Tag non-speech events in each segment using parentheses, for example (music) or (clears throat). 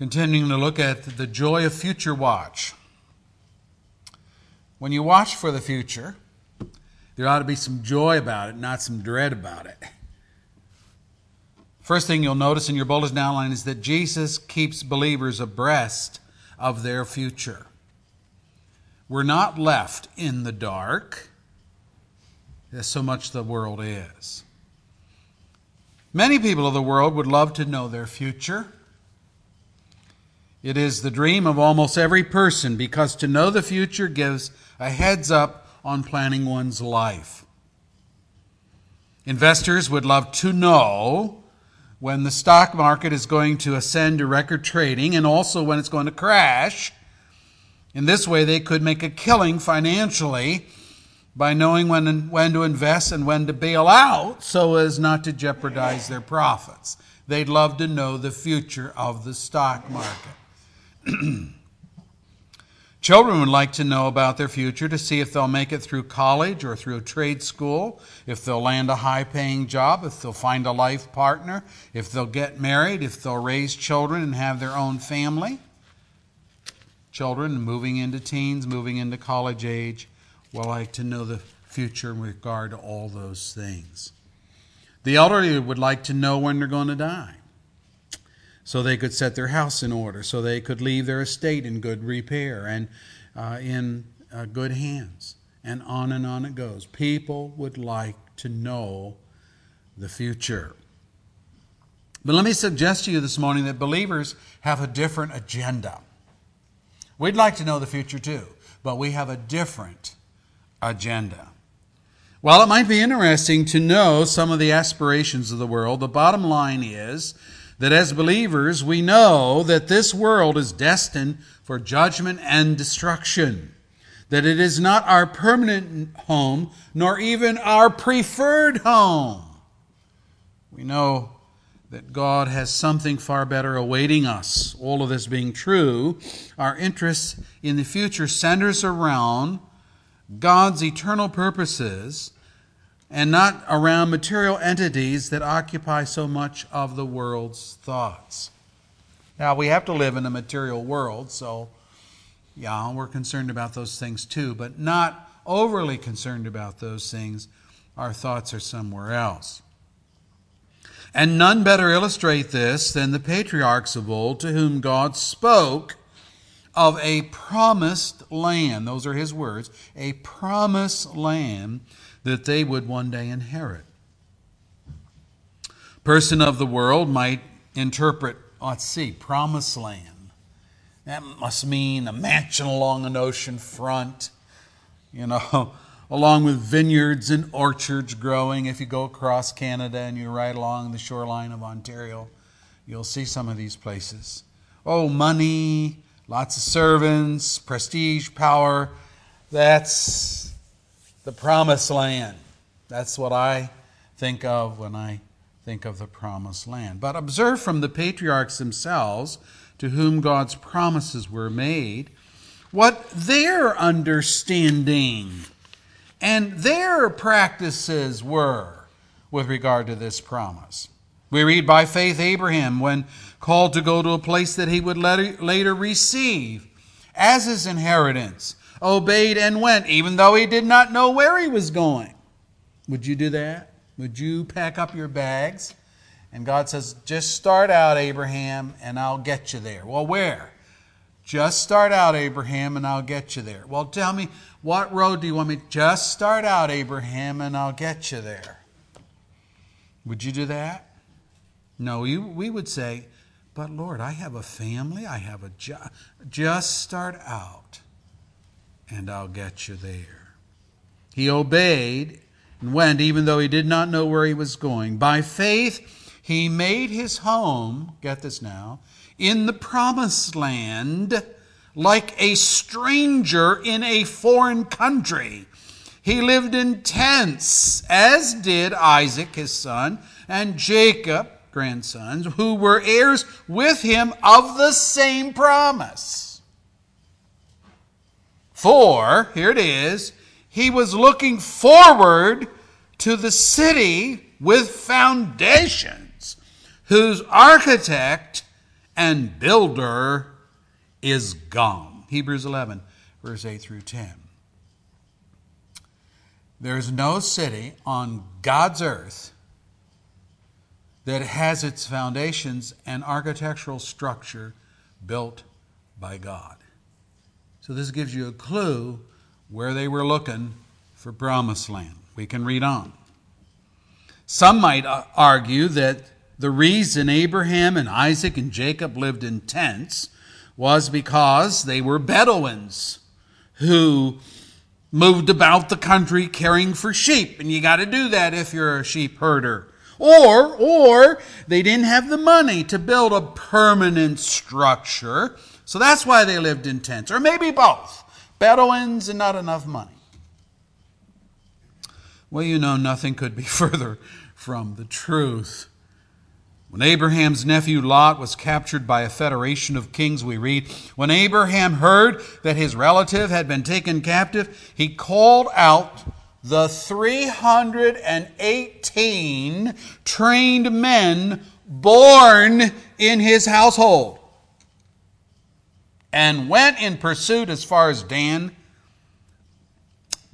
Continuing to look at the joy of future watch. When you watch for the future, there ought to be some joy about it, not some dread about it. First thing you'll notice in your bulletin outline is that Jesus keeps believers abreast of their future. We're not left in the dark, as so much the world is. Many people of the world would love to know their future. It is the dream of almost every person because to know the future gives a heads up on planning one's life. Investors would love to know when the stock market is going to ascend to record trading and also when it's going to crash. In this way, they could make a killing financially by knowing when, when to invest and when to bail out so as not to jeopardize their profits. They'd love to know the future of the stock market. (clears throat) Children would like to know about their future to see if they'll make it through college or through trade school, if they'll land a high paying job, if they'll find a life partner, if they'll get married, if they'll raise children and have their own family. Children moving into teens, moving into college age, will like to know the future in regard to all those things. The elderly would like to know when they're going to die so they could set their house in order, so they could leave their estate in good repair and uh, in uh, good hands. And on and on it goes. People would like to know the future. But let me suggest to you this morning that believers have a different agenda. We'd like to know the future too, but we have a different agenda. While it might be interesting to know some of the aspirations of the world, the bottom line is that as believers we know that this world is destined for judgment and destruction, that it is not our permanent home, nor even our preferred home. We know that God has something far better awaiting us. All of this being true, our interest in the future centers around God's eternal purposes and not around material entities that occupy so much of the world's thoughts. Now, we have to live in a material world, so yeah, we're concerned about those things too, but not overly concerned about those things. Our thoughts are somewhere else. And none better illustrate this than the patriarchs of old to whom God spoke of a promised land. Those are his words a promised land that they would one day inherit. Person of the world might interpret, let's see, promised land. That must mean a mansion along an ocean front, you know, (laughs) along with vineyards and orchards growing. If you go across Canada and you ride along the shoreline of Ontario, you'll see some of these places. Oh, money, lots of servants, prestige, power. That's the promised land. That's what I think of when I think of the promised land. But observe from the patriarchs themselves, to whom God's promises were made, what their understanding and their practices were with regard to this promise. We read by faith Abraham, when called to go to a place that he would later receive as his inheritance, obeyed and went, even though he did not know where he was going. Would you do that? Would you pack up your bags? And God says, just start out, Abraham, and I'll get you there. Well, where? Just start out, Abraham, and I'll get you there. Well, tell me, what road do you want me? Just start out, Abraham, and I'll get you there. Would you do that? No, we would say, but Lord, I have a family, I have a job. Just start out and I'll get you there. He obeyed and went, even though he did not know where he was going. By faith, he made his home, get this now, in the promised land like a stranger in a foreign country. He lived in tents, as did Isaac, his son, and Jacob, grandsons, who were heirs with him of the same promise. For, here it is, he was looking forward to the city with foundations, whose architect and builder is God. Hebrews 11, verse 8 through 10. There's no city on God's earth that has its foundations and architectural structure built by God. So, this gives you a clue where they were looking for promised land. We can read on. Some might uh, argue that the reason Abraham and Isaac and Jacob lived in tents was because they were Bedouins who moved about the country caring for sheep. And you got to do that if you're a sheep herder. Or, or they didn't have the money to build a permanent structure. So that's why they lived in tents. Or maybe both. Bedouins and not enough money. Well, you know, nothing could be (laughs) further from the truth. When Abraham's nephew Lot was captured by a federation of kings, we read, when Abraham heard that his relative had been taken captive, he called out the 318 trained men born in his household and went in pursuit as far as Dan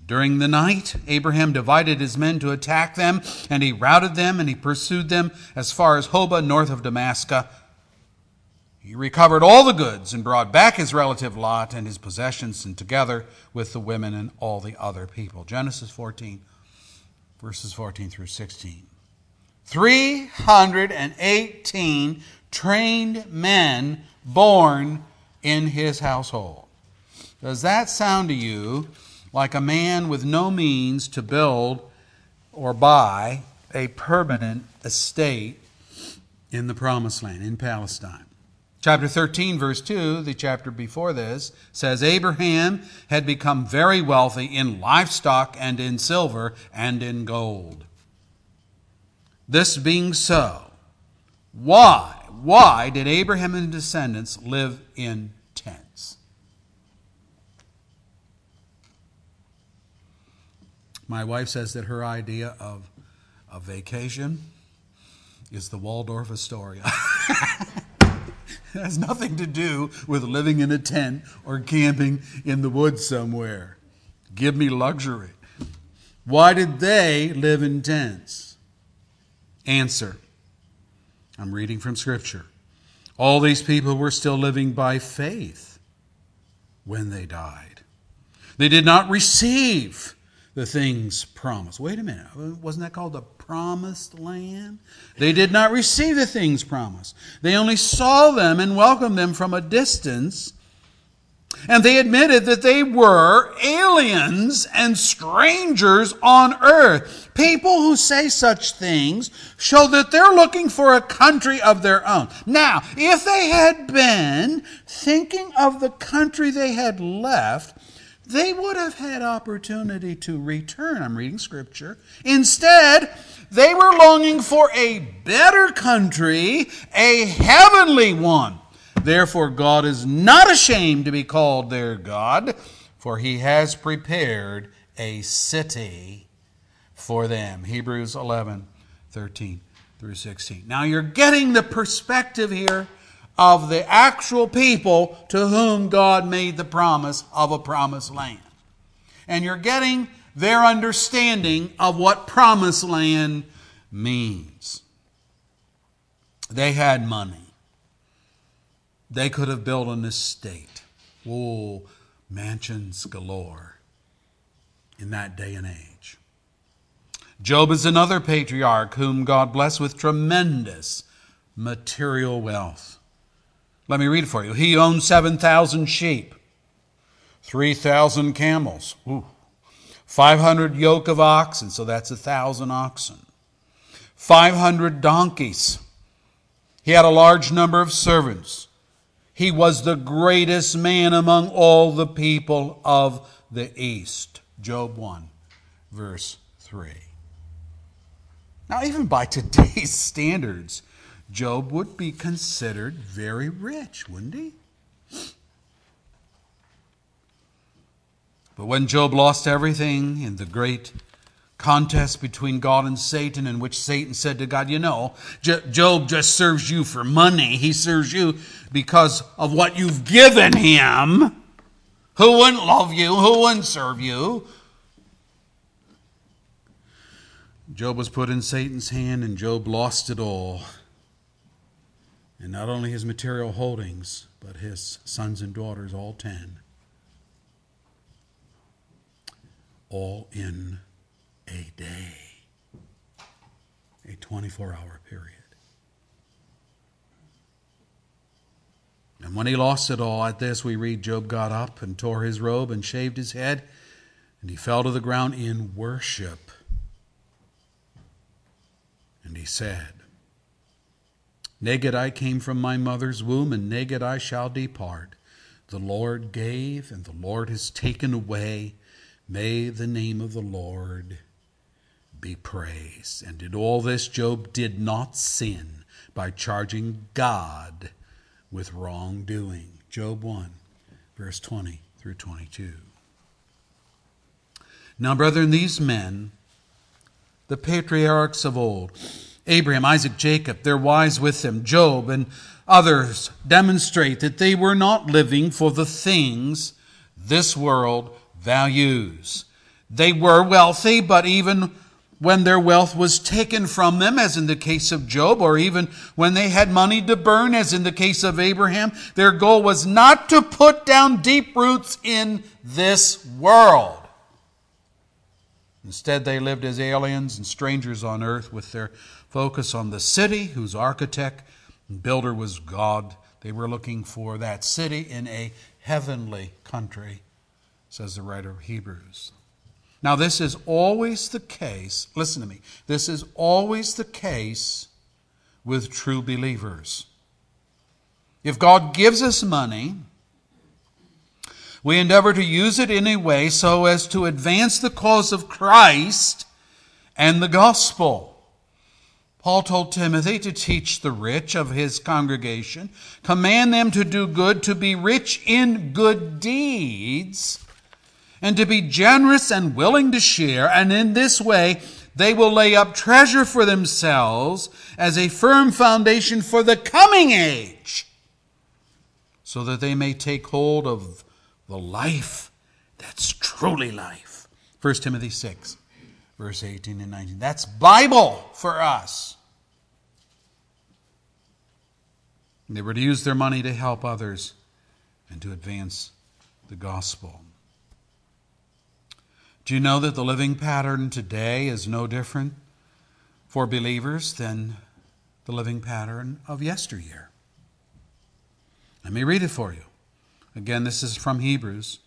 during the night, Abraham divided his men to attack them, and he routed them, and he pursued them as far as Hobah, north of Damascus. He recovered all the goods and brought back his relative Lot and his possessions, and together with the women and all the other people. Genesis 14, verses 14 through 16. 318 trained men born in his household. Does that sound to you like a man with no means to build or buy a permanent estate in the promised land, in Palestine. Chapter 13, verse 2, the chapter before this, says Abraham had become very wealthy in livestock and in silver and in gold. This being so, why, why did Abraham and his descendants live in tents? My wife says that her idea of a vacation is the Waldorf Astoria. (laughs) (laughs) it has nothing to do with living in a tent or camping in the woods somewhere. Give me luxury. Why did they live in tents? Answer I'm reading from Scripture. All these people were still living by faith when they died. They did not receive the things promised. Wait a minute. Wasn't that called the promised land? They did not receive the things promised. They only saw them and welcomed them from a distance. And they admitted that they were aliens and strangers on earth. People who say such things show that they're looking for a country of their own. Now, if they had been thinking of the country they had left, they would have had opportunity to return. I'm reading scripture. Instead, they were longing for a better country, a heavenly one. Therefore, God is not ashamed to be called their God, for he has prepared a city for them. Hebrews 11, 13 through 16. Now, you're getting the perspective here of the actual people to whom God made the promise of a promised land. And you're getting their understanding of what promised land means. They had money. They could have built an estate. Oh, mansions galore in that day and age. Job is another patriarch whom God blessed with tremendous material wealth. Let me read it for you. He owned 7,000 sheep, 3,000 camels, ooh, 500 yoke of oxen, so that's a 1,000 oxen, 500 donkeys. He had a large number of servants. He was the greatest man among all the people of the East. Job 1, verse 3. Now, even by today's (laughs) standards, Job would be considered very rich, wouldn't he? But when Job lost everything in the great contest between God and Satan, in which Satan said to God, You know, Job just serves you for money. He serves you because of what you've given him. Who wouldn't love you? Who wouldn't serve you? Job was put in Satan's hand, and Job lost it all. And not only his material holdings, but his sons and daughters, all ten. All in a day, a 24 hour period. And when he lost it all, at this we read Job got up and tore his robe and shaved his head, and he fell to the ground in worship. And he said, Naked I came from my mother's womb, and naked I shall depart. The Lord gave, and the Lord has taken away. May the name of the Lord be praised. And in all this, Job did not sin by charging God with wrongdoing. Job 1, verse 20 through 22. Now, brethren, these men, the patriarchs of old, Abraham, Isaac, Jacob, their wives with them, Job, and others demonstrate that they were not living for the things this world values. They were wealthy, but even when their wealth was taken from them, as in the case of Job, or even when they had money to burn, as in the case of Abraham, their goal was not to put down deep roots in this world. Instead, they lived as aliens and strangers on earth with their focus on the city whose architect and builder was God. They were looking for that city in a heavenly country, says the writer of Hebrews. Now, this is always the case, listen to me, this is always the case with true believers. If God gives us money, we endeavor to use it in a way so as to advance the cause of Christ and the gospel. Paul told Timothy to teach the rich of his congregation, command them to do good, to be rich in good deeds, and to be generous and willing to share. And in this way, they will lay up treasure for themselves as a firm foundation for the coming age, so that they may take hold of the life that's truly life. 1 Timothy 6, verse 18 and 19. That's Bible for us. They were to use their money to help others and to advance the gospel. Do you know that the living pattern today is no different for believers than the living pattern of yesteryear? Let me read it for you. Again, this is from Hebrews.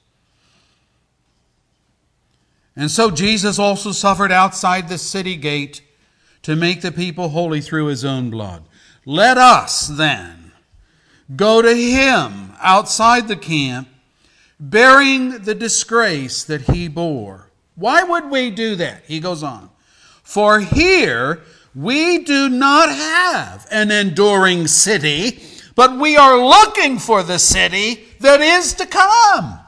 And so Jesus also suffered outside the city gate to make the people holy through his own blood. Let us then go to him outside the camp, bearing the disgrace that he bore. Why would we do that? He goes on. For here we do not have an enduring city, but we are looking for the city that is to come.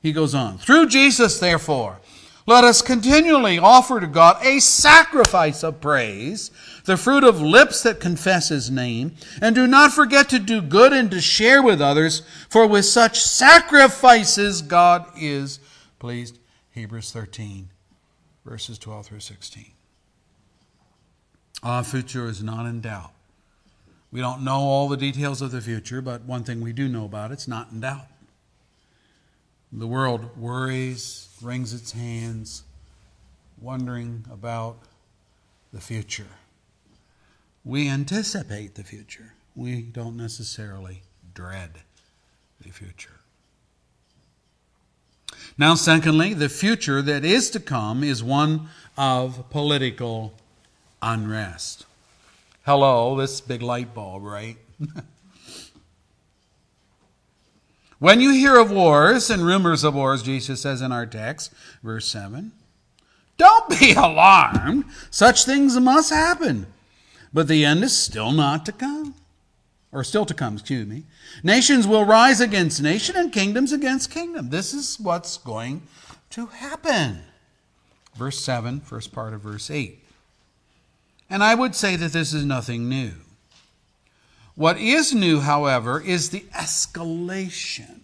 He goes on. Through Jesus, therefore, let us continually offer to God a sacrifice of praise the fruit of lips that confess his name, and do not forget to do good and to share with others, for with such sacrifices God is pleased. Hebrews 13, verses 12 through 16. Our future is not in doubt. We don't know all the details of the future, but one thing we do know about it's not in doubt. The world worries, wrings its hands, wondering about the future. We anticipate the future. We don't necessarily dread the future. Now, secondly, the future that is to come is one of political unrest. Hello, this big light bulb, right? (laughs) when you hear of wars and rumors of wars, Jesus says in our text, verse 7, don't be (laughs) alarmed. Such things must happen but the end is still not to come. Or still to come, excuse me. Nations will rise against nation and kingdoms against kingdom. This is what's going to happen. verse 7, first part of verse 8. And I would say that this is nothing new. What is new, however, is the escalation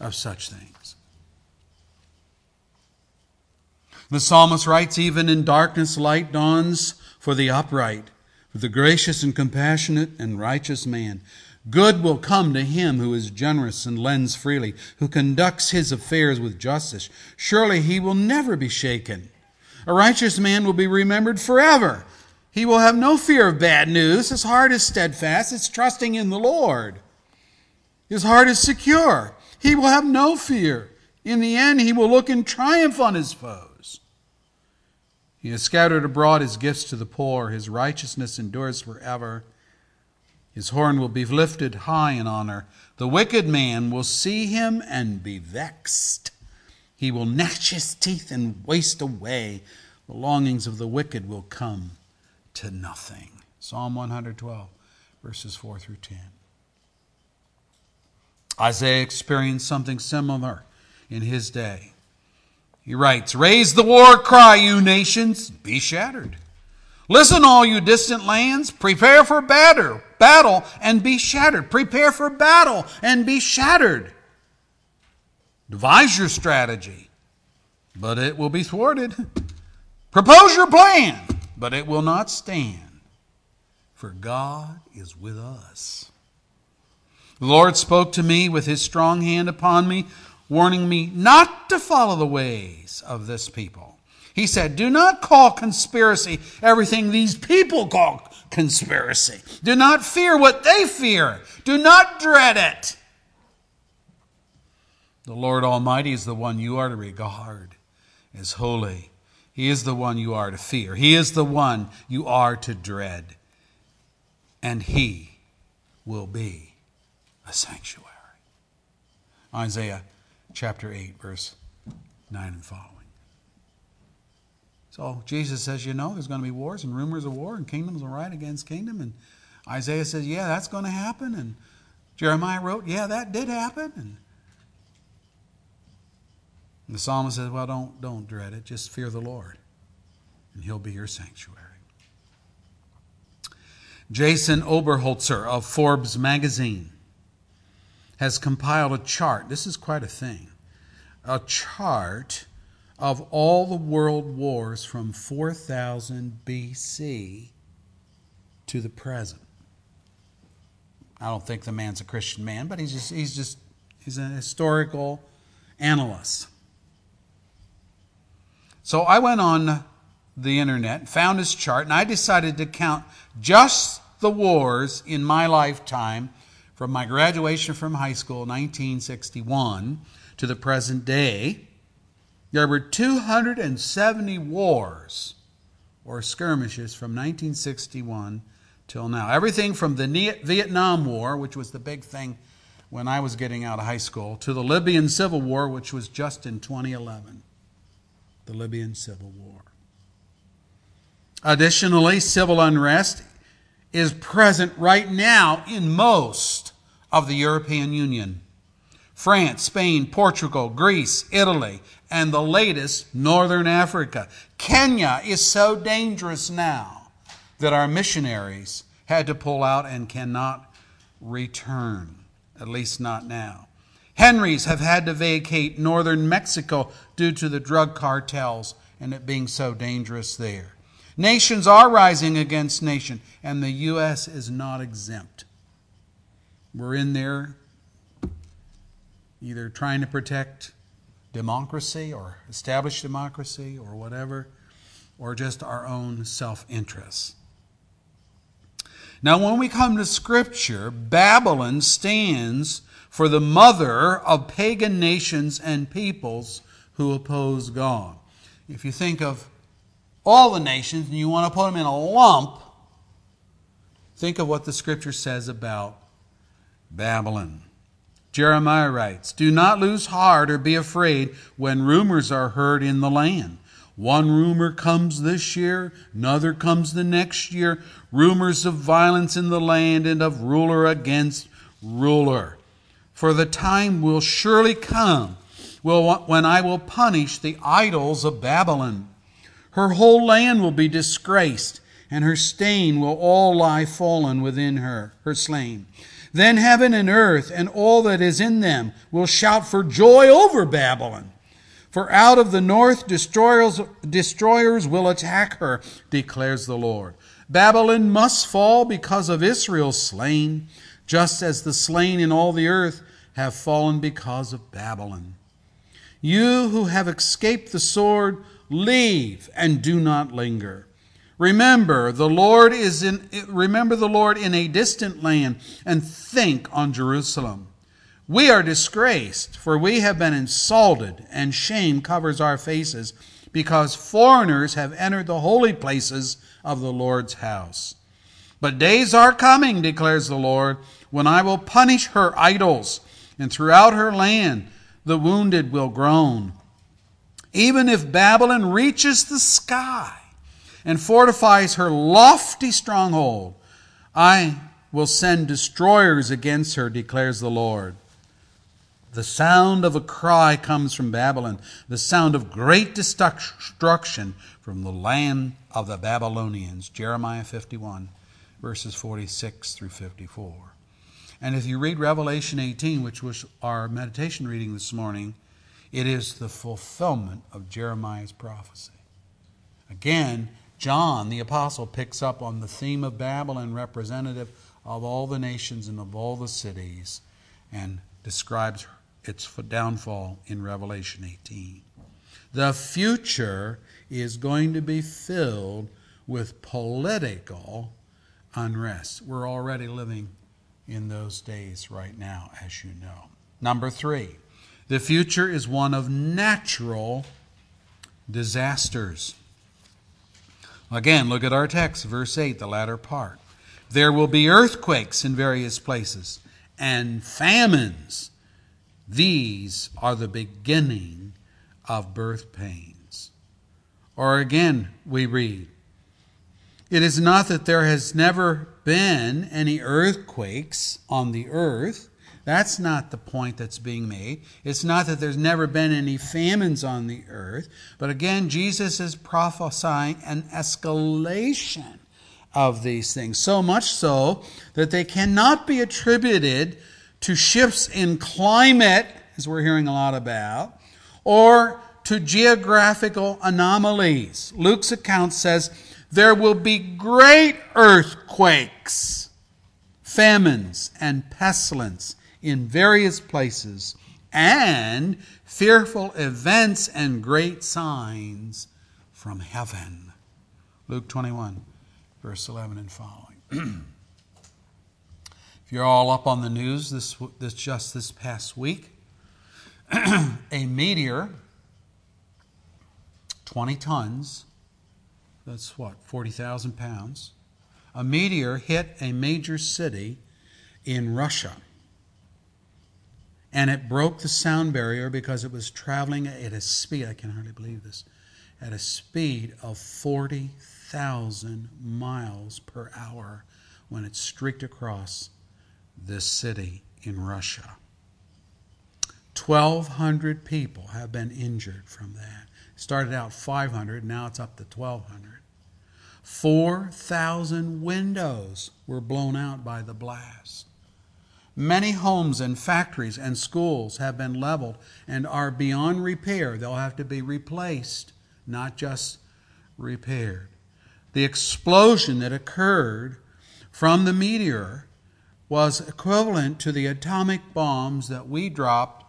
of such things. The psalmist writes, Even in darkness, light dawns for the upright, the gracious and compassionate and righteous man. Good will come to him who is generous and lends freely, who conducts his affairs with justice. Surely he will never be shaken. A righteous man will be remembered forever. He will have no fear of bad news. His heart is steadfast. It's trusting in the Lord. His heart is secure. He will have no fear. In the end, he will look in triumph on his foes. He has scattered abroad his gifts to the poor. His righteousness endures forever. His horn will be lifted high in honor. The wicked man will see him and be vexed. He will gnash his teeth and waste away. The longings of the wicked will come to nothing. Psalm 112, verses 4 through 10. Isaiah experienced something similar in his day. He writes, Raise the war cry, you nations, be shattered. Listen, all you distant lands, prepare for battle, battle and be shattered. Prepare for battle and be shattered. Devise your strategy, but it will be thwarted. Propose your plan, but it will not stand, for God is with us. The Lord spoke to me with his strong hand upon me, warning me not to follow the ways of this people. He said, Do not call conspiracy everything these people call conspiracy. Do not fear what they fear. Do not dread it. The Lord Almighty is the one you are to regard as holy. He is the one you are to fear. He is the one you are to dread. And He will be a sanctuary. Isaiah chapter 8, verse 9 and following. So Jesus says, you know, there's going to be wars and rumors of war, and kingdoms will rise against kingdom. And Isaiah says, yeah, that's going to happen. And Jeremiah wrote, yeah, that did happen. And the psalmist says, well, don't, don't dread it. Just fear the Lord, and he'll be your sanctuary. Jason Oberholtzer of Forbes magazine has compiled a chart. This is quite a thing. A chart of all the world wars from 4000 BC to the present. I don't think the man's a Christian man, but he's just he's just he's an historical analyst. So I went on the internet, found his chart, and I decided to count just the wars in my lifetime from my graduation from high school 1961 to the present day there were 270 wars or skirmishes from 1961 till now. Everything from the Vietnam War, which was the big thing when I was getting out of high school, to the Libyan Civil War, which was just in 2011. The Libyan Civil War. Additionally, civil unrest is present right now in most of the European Union. France, Spain, Portugal, Greece, Italy, and the latest, Northern Africa. Kenya is so dangerous now that our missionaries had to pull out and cannot return, at least not now. Henrys have had to vacate northern Mexico due to the drug cartels and it being so dangerous there. Nations are rising against nation, and the U.S. is not exempt. We're in there either trying to protect democracy or establish democracy or whatever, or just our own self interest. Now, when we come to Scripture, Babylon stands for the mother of pagan nations and peoples who oppose God. If you think of all the nations and you want to put them in a lump, think of what the Scripture says about Babylon. Jeremiah writes, Do not lose heart or be afraid when rumors are heard in the land. One rumor comes this year, another comes the next year. Rumors of violence in the land and of ruler against ruler. For the time will surely come when I will punish the idols of Babylon. Her whole land will be disgraced, and her stain will all lie fallen within her, her slain. Then heaven and earth and all that is in them will shout for joy over Babylon. For out of the north destroyers, destroyers will attack her, declares the Lord. Babylon must fall because of Israel slain, just as the slain in all the earth have fallen because of Babylon. You who have escaped the sword, leave and do not linger. Remember the Lord is in remember the Lord in a distant land and think on Jerusalem. We are disgraced, for we have been insulted, and shame covers our faces, because foreigners have entered the holy places of the Lord's house. But days are coming, declares the Lord, when I will punish her idols, and throughout her land the wounded will groan. Even if Babylon reaches the sky and fortifies her lofty stronghold, I will send destroyers against her, declares the Lord. The sound of a cry comes from Babylon, the sound of great destruction from the land of the Babylonians. Jeremiah 51, verses 46 through 54. And if you read Revelation 18, which was our meditation reading this morning, it is the fulfillment of Jeremiah's prophecy. Again, John the apostle picks up on the theme of Babylon, representative of all the nations and of all the cities, and describes its downfall in Revelation 18. The future is going to be filled with political unrest. We're already living in those days right now, as you know. Number three, the future is one of natural disasters. Again, look at our text, verse 8, the latter part. There will be earthquakes in various places and famines. These are the beginning of birth pains. Or again, we read, It is not that there has never been any earthquakes on the earth. That's not the point that's being made. It's not that there's never been any famines on the earth. But again, Jesus is prophesying an escalation of these things. So much so that they cannot be attributed to shifts in climate, as we're hearing a lot about, or to geographical anomalies. Luke's account says there will be great earthquakes, famines, and pestilence in various places, and fearful events and great signs from heaven. Luke 21, verse 11 and following. (clears throat) if you're all up on the news this, this just this past week, (clears throat) a meteor, 20 tons, that's what, 40,000 pounds. A meteor hit a major city in Russia. And it broke the sound barrier because it was traveling at a speed, I can hardly believe this, at a speed of 40,000 miles per hour when it streaked across this city in Russia. 1,200 people have been injured from that. Started out 500, now it's up to 1,200. 4,000 windows were blown out by the blast. Many homes and factories and schools have been leveled and are beyond repair. They'll have to be replaced, not just repaired. The explosion that occurred from the meteor was equivalent to the atomic bombs that we dropped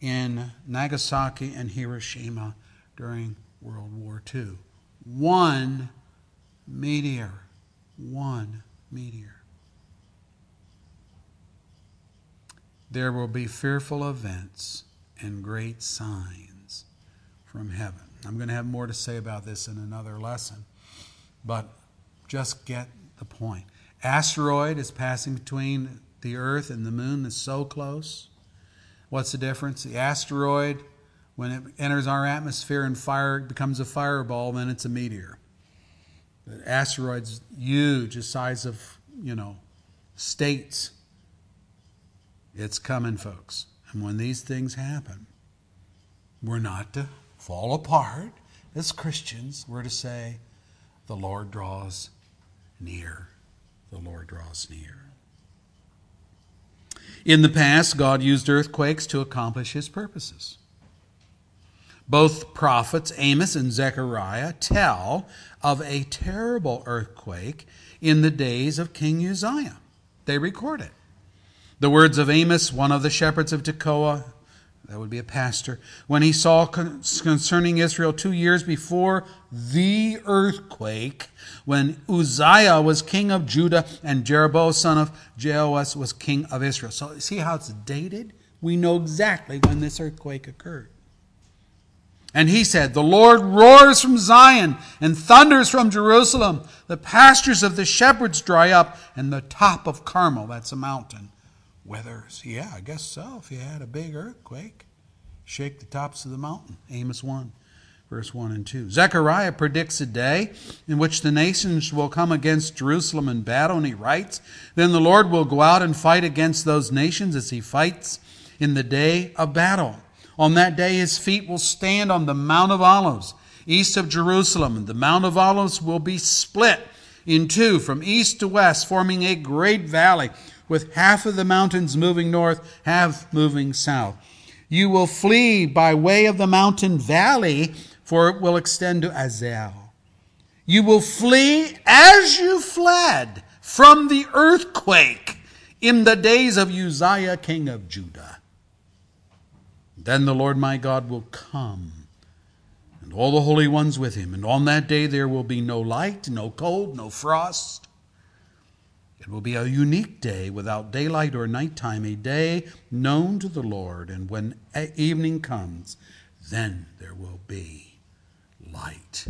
in Nagasaki and Hiroshima during World War II. One meteor. One meteor. There will be fearful events and great signs from heaven. I'm going to have more to say about this in another lesson, but just get the point. Asteroid is passing between the Earth and the Moon, is so close. What's the difference? The asteroid, when it enters our atmosphere and fire becomes a fireball, then it's a meteor. The asteroid's huge, the size of, you know, states. It's coming, folks. And when these things happen, We're not to fall apart as Christians. We're to say, the Lord draws near. The Lord draws near. In the past, God used earthquakes to accomplish his purposes. Both prophets, Amos and Zechariah, tell of a terrible earthquake in the days of King Uzziah. They record it. The words of Amos, one of the shepherds of Tekoa, that would be a pastor, when he saw concerning Israel two years before the earthquake, when Uzziah was king of Judah and Jeroboam, son of Jehoash, was king of Israel. So, see how it's dated? We know exactly when this earthquake occurred. And he said, The Lord roars from Zion and thunders from Jerusalem. The pastures of the shepherds dry up, and the top of Carmel, that's a mountain, withers. Yeah, I guess so. If you had a big earthquake, shake the tops of the mountain. Amos 1, verse 1 and 2. Zechariah predicts a day in which the nations will come against Jerusalem in battle, and he writes, Then the Lord will go out and fight against those nations as he fights in the day of battle. On that day, his feet will stand on the Mount of Olives, east of Jerusalem, and the Mount of Olives will be split in two from east to west, forming a great valley, with half of the mountains moving north, half moving south. You will flee by way of the mountain valley, for it will extend to Azel. You will flee as you fled from the earthquake in the days of Uzziah, king of Judah. Then the Lord my God will come, and all the holy ones with him. And on that day there will be no light, no cold, no frost. It will be a unique day without daylight or nighttime, a day known to the Lord. And when evening comes, then there will be light.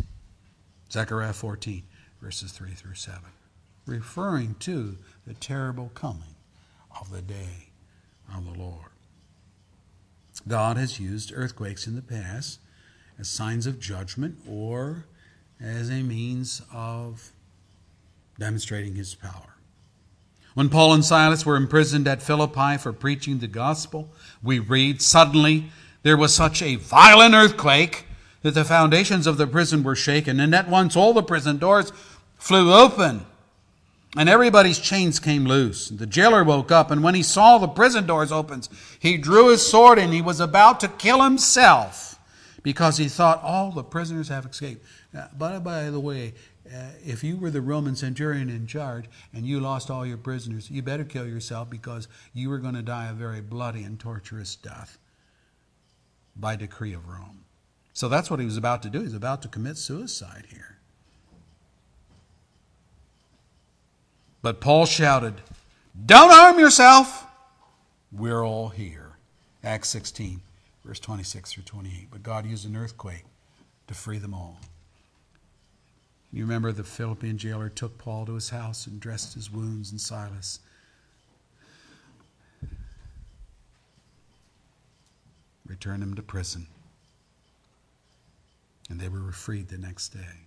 Zechariah 14, verses 3 through 7, referring to the terrible coming of the day of the Lord. God has used earthquakes in the past as signs of judgment or as a means of demonstrating his power. When Paul and Silas were imprisoned at Philippi for preaching the gospel, we read, Suddenly there was such a violent earthquake that the foundations of the prison were shaken, and at once all the prison doors flew open and everybody's chains came loose. The jailer woke up, and when he saw the prison doors open, he drew his sword and he was about to kill himself because he thought all the prisoners have escaped. Uh, but by the way, uh, if you were the Roman centurion in charge and you lost all your prisoners, you better kill yourself because you were going to die a very bloody and torturous death by decree of Rome. So that's what he was about to do. He's about to commit suicide here. But Paul shouted, Don't harm yourself. We're all here. Acts 16, verse 26 through 28. But God used an earthquake to free them all. You remember the Philippian jailer took Paul to his house and dressed his wounds and Silas. Returned him to prison. And they were freed the next day.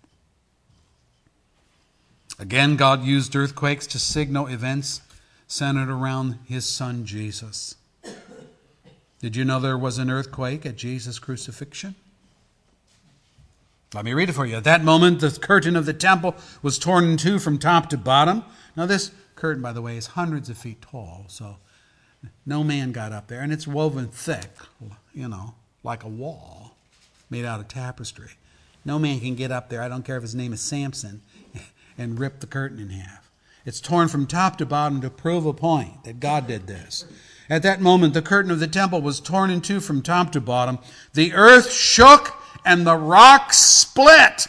Again, God used earthquakes to signal events centered around his son Jesus. Did you know there was an earthquake at Jesus' crucifixion? Let me read it for you. At that moment, the curtain of the temple was torn in two from top to bottom. Now, this curtain, by the way, is hundreds of feet tall, so no man got up there, and it's woven thick, you know, like a wall made out of tapestry. No man can get up there. I don't care if his name is Samson (laughs) and rip the curtain in half. It's torn from top to bottom to prove a point that God did this. At that moment, the curtain of the temple was torn in two from top to bottom. The earth shook and the rocks split.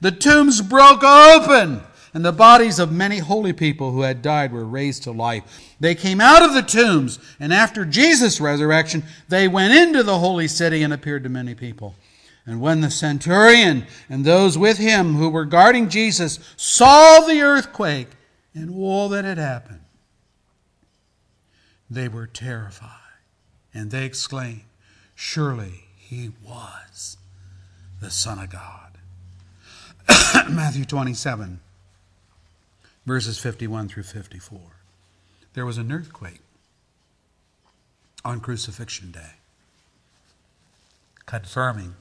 The tombs broke open and the bodies of many holy people who had died were raised to life. They came out of the tombs, and after Jesus' resurrection, they went into the holy city and appeared to many people. And when the centurion and those with him who were guarding Jesus saw the earthquake and all that had happened, they were terrified. And they exclaimed, Surely he was the Son of God. (coughs) Matthew 27, verses 51 through 54. There was an earthquake on crucifixion day. confirming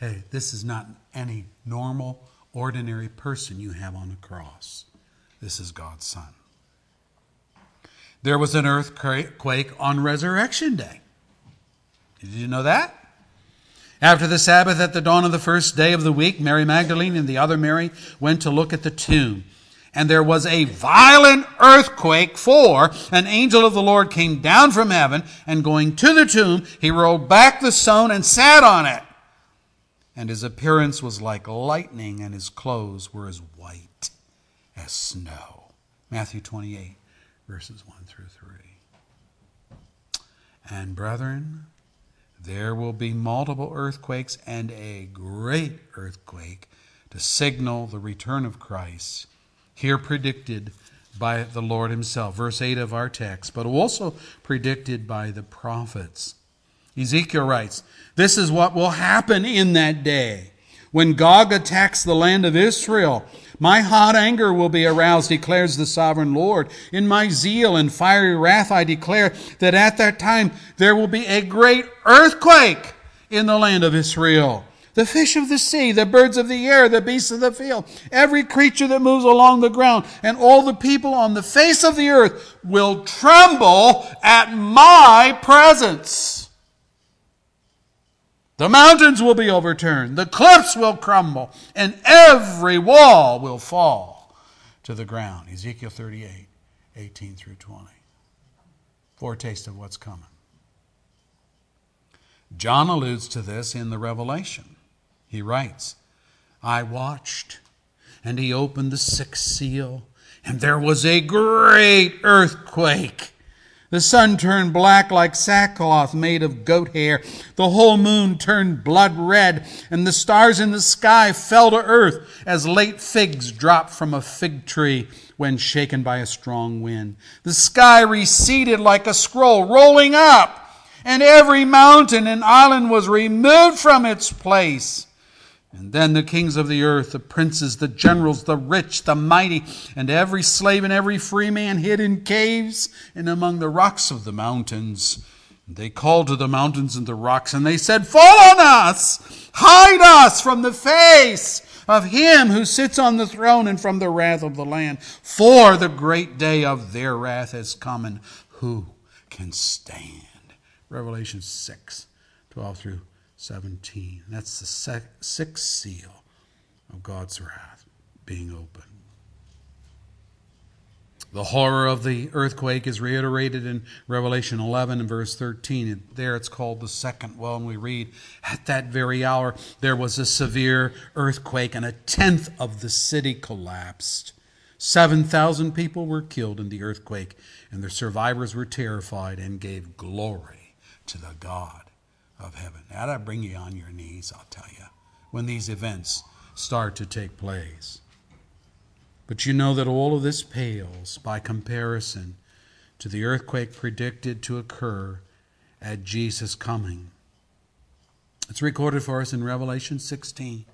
hey, this is not any normal, ordinary person you have on the cross. This is God's Son. There was an earthquake on Resurrection Day. Did you know that? After the Sabbath, at the dawn of the first day of the week, Mary Magdalene and the other Mary went to look at the tomb. And there was a violent earthquake, for an angel of the Lord came down from heaven, and going to the tomb, he rolled back the stone and sat on it. And his appearance was like lightning, and his clothes were as white as snow. Matthew 28, verses 1 through 3. And brethren, there will be multiple earthquakes and a great earthquake to signal the return of Christ, here predicted by the Lord Himself. Verse 8 of our text, but also predicted by the prophets. Ezekiel writes, This is what will happen in that day. When Gog attacks the land of Israel, my hot anger will be aroused, declares the sovereign Lord. In my zeal and fiery wrath, I declare that at that time there will be a great earthquake in the land of Israel. The fish of the sea, the birds of the air, the beasts of the field, every creature that moves along the ground, and all the people on the face of the earth will tremble at my presence. The mountains will be overturned, the cliffs will crumble, and every wall will fall to the ground. Ezekiel 38, 18 through 20. Foretaste of what's coming. John alludes to this in the Revelation. He writes, I watched, and he opened the sixth seal, and there was a great earthquake the sun turned black like sackcloth made of goat hair. The whole moon turned blood red, and the stars in the sky fell to earth as late figs drop from a fig tree when shaken by a strong wind. The sky receded like a scroll rolling up, and every mountain and island was removed from its place. And then the kings of the earth, the princes, the generals, the rich, the mighty, and every slave and every free man hid in caves and among the rocks of the mountains. And they called to the mountains and the rocks, and they said, Fall on us! Hide us from the face of him who sits on the throne and from the wrath of the Lamb. For the great day of their wrath has come, and who can stand? Revelation 6, 12 through 17. That's the sixth seal of God's wrath being opened. The horror of the earthquake is reiterated in Revelation 11 and verse 13. And There it's called the second well, and we read, At that very hour there was a severe earthquake, and a tenth of the city collapsed. 7,000 people were killed in the earthquake, and the survivors were terrified and gave glory to the God heaven. That'll bring you on your knees, I'll tell you, when these events start to take place. But you know that all of this pales by comparison to the earthquake predicted to occur at Jesus' coming. It's recorded for us in Revelation 16.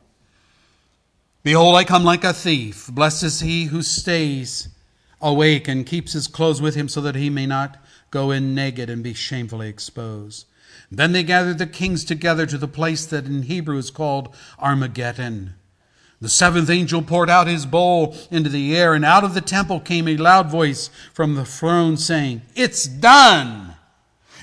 Behold, I come like a thief. Blessed is he who stays awake and keeps his clothes with him so that he may not go in naked and be shamefully exposed. Then they gathered the kings together to the place that in Hebrew is called Armageddon. The seventh angel poured out his bowl into the air, and out of the temple came a loud voice from the throne saying, It's done!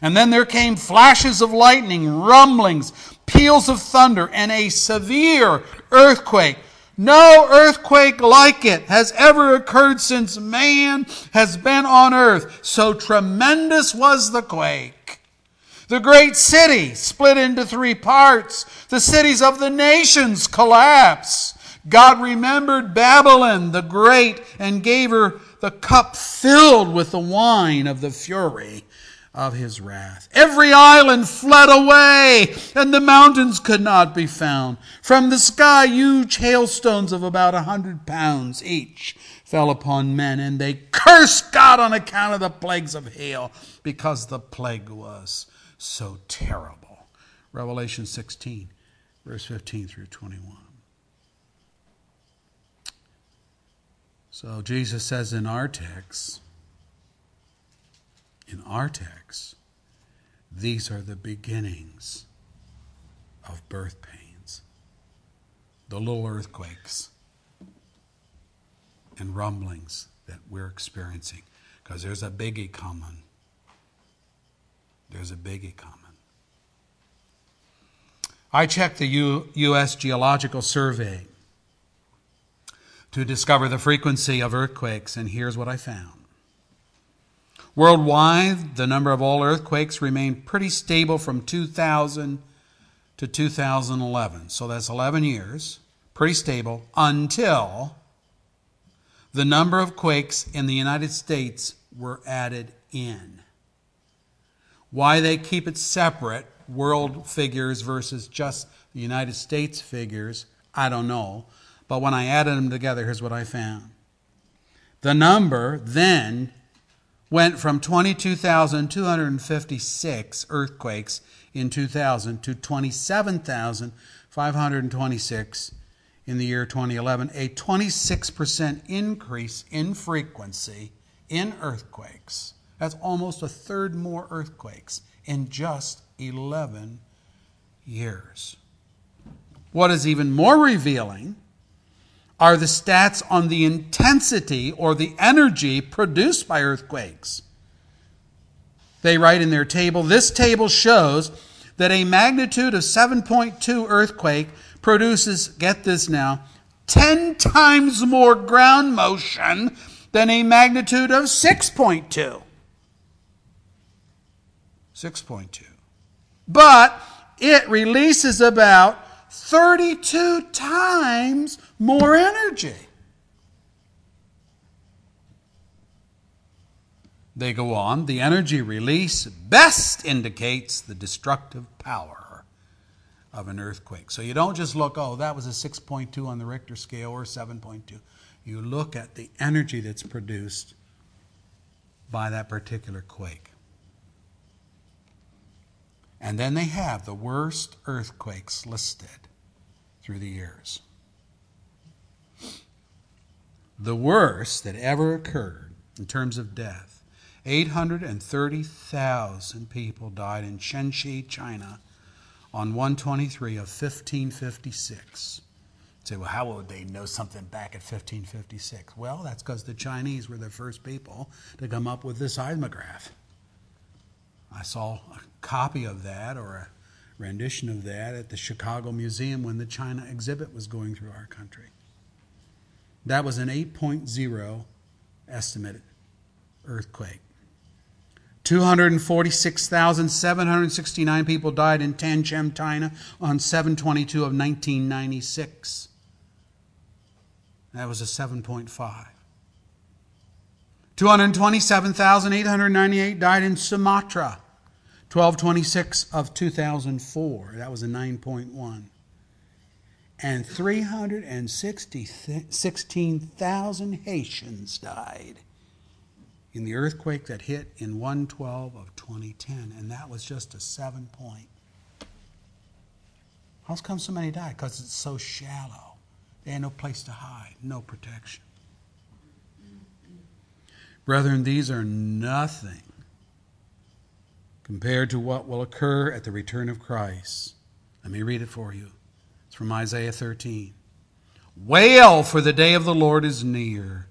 And then there came flashes of lightning, rumblings, peals of thunder, and a severe earthquake. No earthquake like it has ever occurred since man has been on earth. So tremendous was the quake. The great city split into three parts. The cities of the nations collapse. God remembered Babylon the great and gave her the cup filled with the wine of the fury of his wrath. Every island fled away, and the mountains could not be found. From the sky, huge hailstones of about a hundred pounds each fell upon men, and they cursed God on account of the plagues of hail, because the plague was so terrible. Revelation 16, verse 15 through 21. So Jesus says in our text, in our text, these are the beginnings of birth pains, the little earthquakes and rumblings that we're experiencing. Because there's a biggie coming. There's a biggie coming. I checked the U- U.S. Geological Survey to discover the frequency of earthquakes, and here's what I found. Worldwide, the number of all earthquakes remained pretty stable from 2000 to 2011. So that's 11 years, pretty stable, until the number of quakes in the United States were added in. Why they keep it separate, world figures versus just the United States figures, I don't know. But when I added them together, here's what I found. The number then went from 22,256 earthquakes in 2000 to 27,526 in the year 2011, a 26% increase in frequency in earthquakes. That's almost a third more earthquakes in just 11 years. What is even more revealing are the stats on the intensity or the energy produced by earthquakes. They write in their table this table shows that a magnitude of 7.2 earthquake produces, get this now, 10 times more ground motion than a magnitude of 6.2. 6.2. But it releases about 32 times more energy. They go on, the energy release best indicates the destructive power of an earthquake. So you don't just look, oh, that was a 6.2 on the Richter scale or 7.2. You look at the energy that's produced by that particular quake. And then they have the worst earthquakes listed through the years. The worst that ever occurred in terms of death 830,000 people died in Shenxi, China on 123 of 1556. say, well, how would they know something back at 1556? Well, that's because the Chinese were the first people to come up with the seismograph. I saw a copy of that or a rendition of that at the Chicago Museum when the China exhibit was going through our country. That was an 8.0 estimated earthquake. 246,769 people died in Tianjin, China on 722 of 1996. That was a 7.5. 227,898 died in Sumatra 1226 of 2004. That was a 9.1. And 316,000 Haitians died in the earthquake that hit in 112 of 2010. And that was just a 7 point. How's come so many died? Because it's so shallow. They had no place to hide, no protection. Brethren, these are nothing compared to what will occur at the return of Christ. Let me read it for you. It's from Isaiah 13. Wail, for the day of the Lord is near.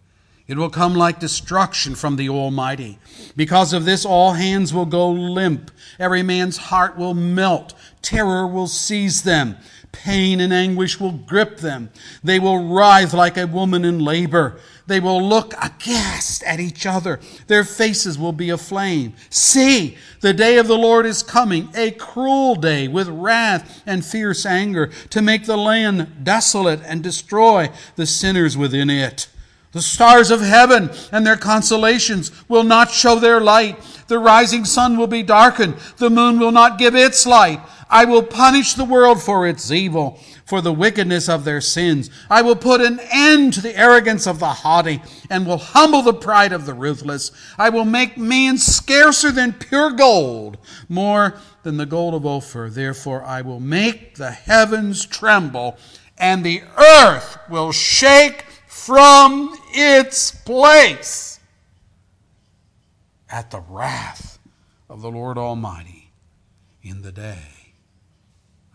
It will come like destruction from the Almighty. Because of this, all hands will go limp. Every man's heart will melt. Terror will seize them. Pain and anguish will grip them. They will writhe like a woman in labor. They will look aghast at each other. Their faces will be aflame. See, the day of the Lord is coming, a cruel day with wrath and fierce anger to make the land desolate and destroy the sinners within it. The stars of heaven and their constellations will not show their light. The rising sun will be darkened. The moon will not give its light. I will punish the world for its evil for the wickedness of their sins. I will put an end to the arrogance of the haughty and will humble the pride of the ruthless. I will make man scarcer than pure gold, more than the gold of Ophir. Therefore, I will make the heavens tremble and the earth will shake from its place at the wrath of the Lord Almighty in the day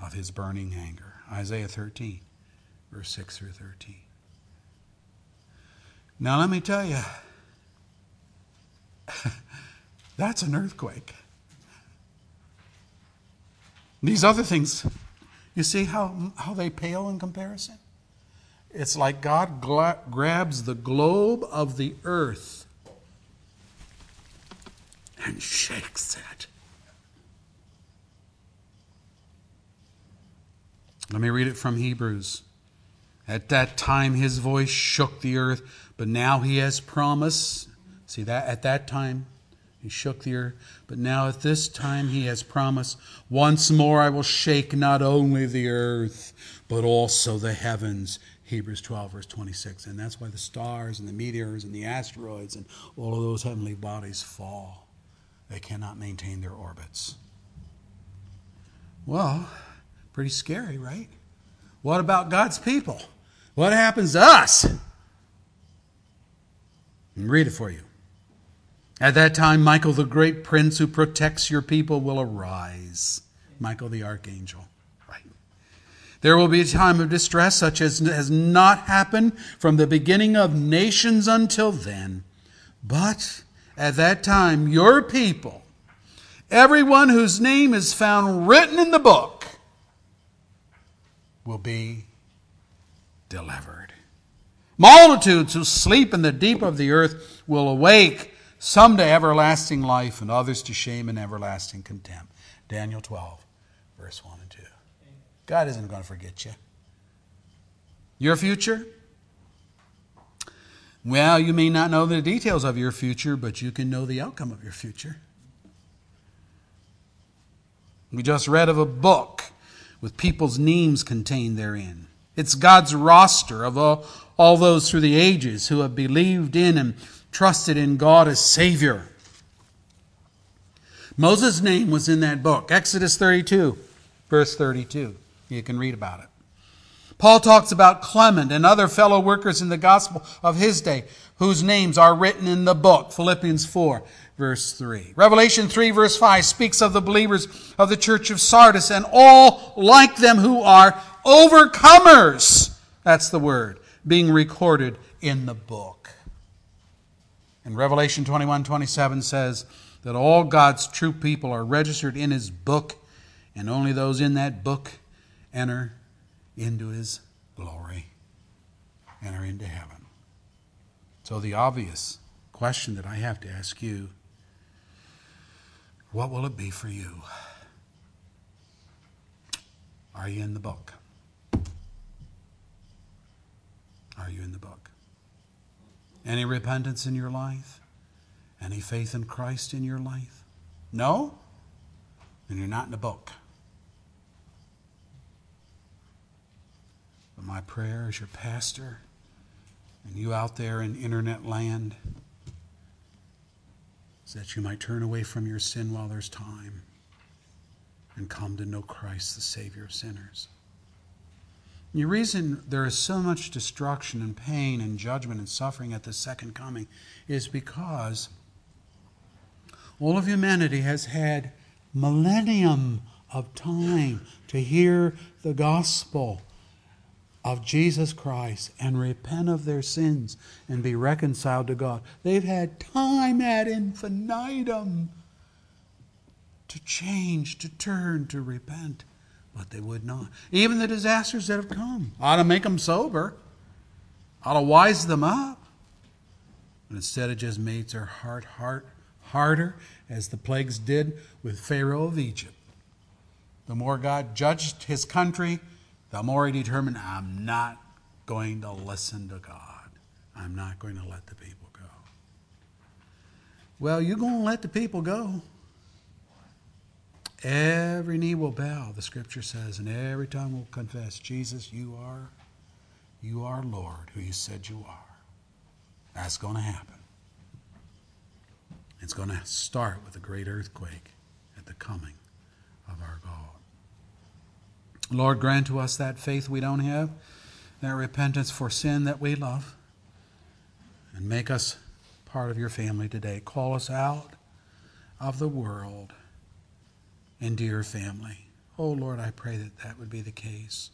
of his burning anger. Isaiah 13, verse 6 through 13. Now, let me tell you, (laughs) that's an earthquake. These other things, you see how, how they pale in comparison? It's like God gla- grabs the globe of the earth and shakes it. Let me read it from Hebrews. At that time his voice shook the earth, but now he has promised. See that at that time he shook the earth, but now at this time he has promised, once more I will shake not only the earth, but also the heavens. Hebrews 12, verse 26. And that's why the stars and the meteors and the asteroids and all of those heavenly bodies fall. They cannot maintain their orbits. Well, pretty scary, right? What about God's people? What happens to us? read it for you. At that time, Michael, the great prince who protects your people, will arise. Michael the archangel. There will be a time of distress such as has not happened from the beginning of nations until then. But at that time, your people, everyone whose name is found written in the book, will be delivered. Multitudes who sleep in the deep of the earth will awake some to everlasting life, and others to shame and everlasting contempt. Daniel 12, verse 1 and 2. God isn't going to forget you. Your future? Well, you may not know the details of your future, but you can know the outcome of your future. We just read of a book with people's names contained therein. It's God's roster of all, all those through the ages who have believed in and trusted in God as Savior. Moses' name was in that book, Exodus 32, verse 32. You can read about it. Paul talks about Clement and other fellow workers in the gospel of his day whose names are written in the book, Philippians 4, verse 3. Revelation 3, verse 5 speaks of the believers of the church of Sardis and all like them who are overcomers. That's the word, being recorded in the book. And Revelation 21 27 says that all God's true people are registered in his book, and only those in that book enter into his glory, enter into heaven. So, the obvious question that I have to ask you what will it be for you? Are you in the book? Are you in the book? Any repentance in your life? Any faith in Christ in your life? No? Then you're not in the book. My prayer as your pastor and you out there in internet land is that you might turn away from your sin while there's time and come to know Christ, the Savior of sinners. The reason there is so much destruction and pain and judgment and suffering at the second coming is because all of humanity has had millennium of time to hear the gospel of Jesus Christ and repent of their sins and be reconciled to God. They've had time ad infinitum to change, to turn, to repent but they would not. Even the disasters that have come ought to make them sober, ought to wise them up. Instead, it just made their heart, heart harder, as the plagues did with Pharaoh of Egypt. The more God judged his country, more he determined, I'm not going to listen to God. I'm not going to let the people go. Well, you're going to let the people go. Every knee will bow, the scripture says, and every tongue will confess, Jesus, you are, you are Lord, who you said you are. That's going to happen. It's going to start with a great earthquake at the coming. Lord, grant to us that faith we don't have, that repentance for sin that we love, and make us part of your family today. Call us out of the world into your family. Oh, Lord, I pray that that would be the case.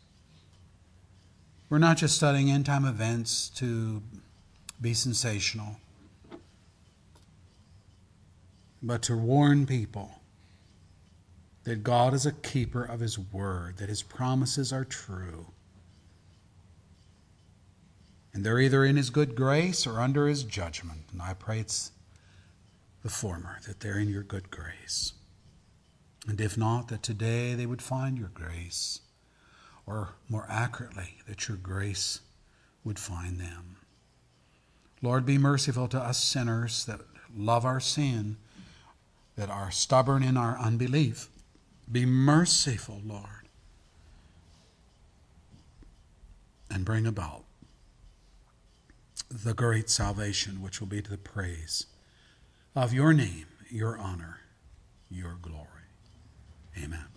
We're not just studying end time events to be sensational, but to warn people that God is a keeper of His word, that His promises are true. And they're either in His good grace or under His judgment. And I pray it's the former, that they're in your good grace. And if not, that today they would find your grace, or more accurately, that your grace would find them. Lord, be merciful to us sinners that love our sin, that are stubborn in our unbelief. Be merciful, Lord, and bring about the great salvation which will be to the praise of your name, your honor, your glory. Amen.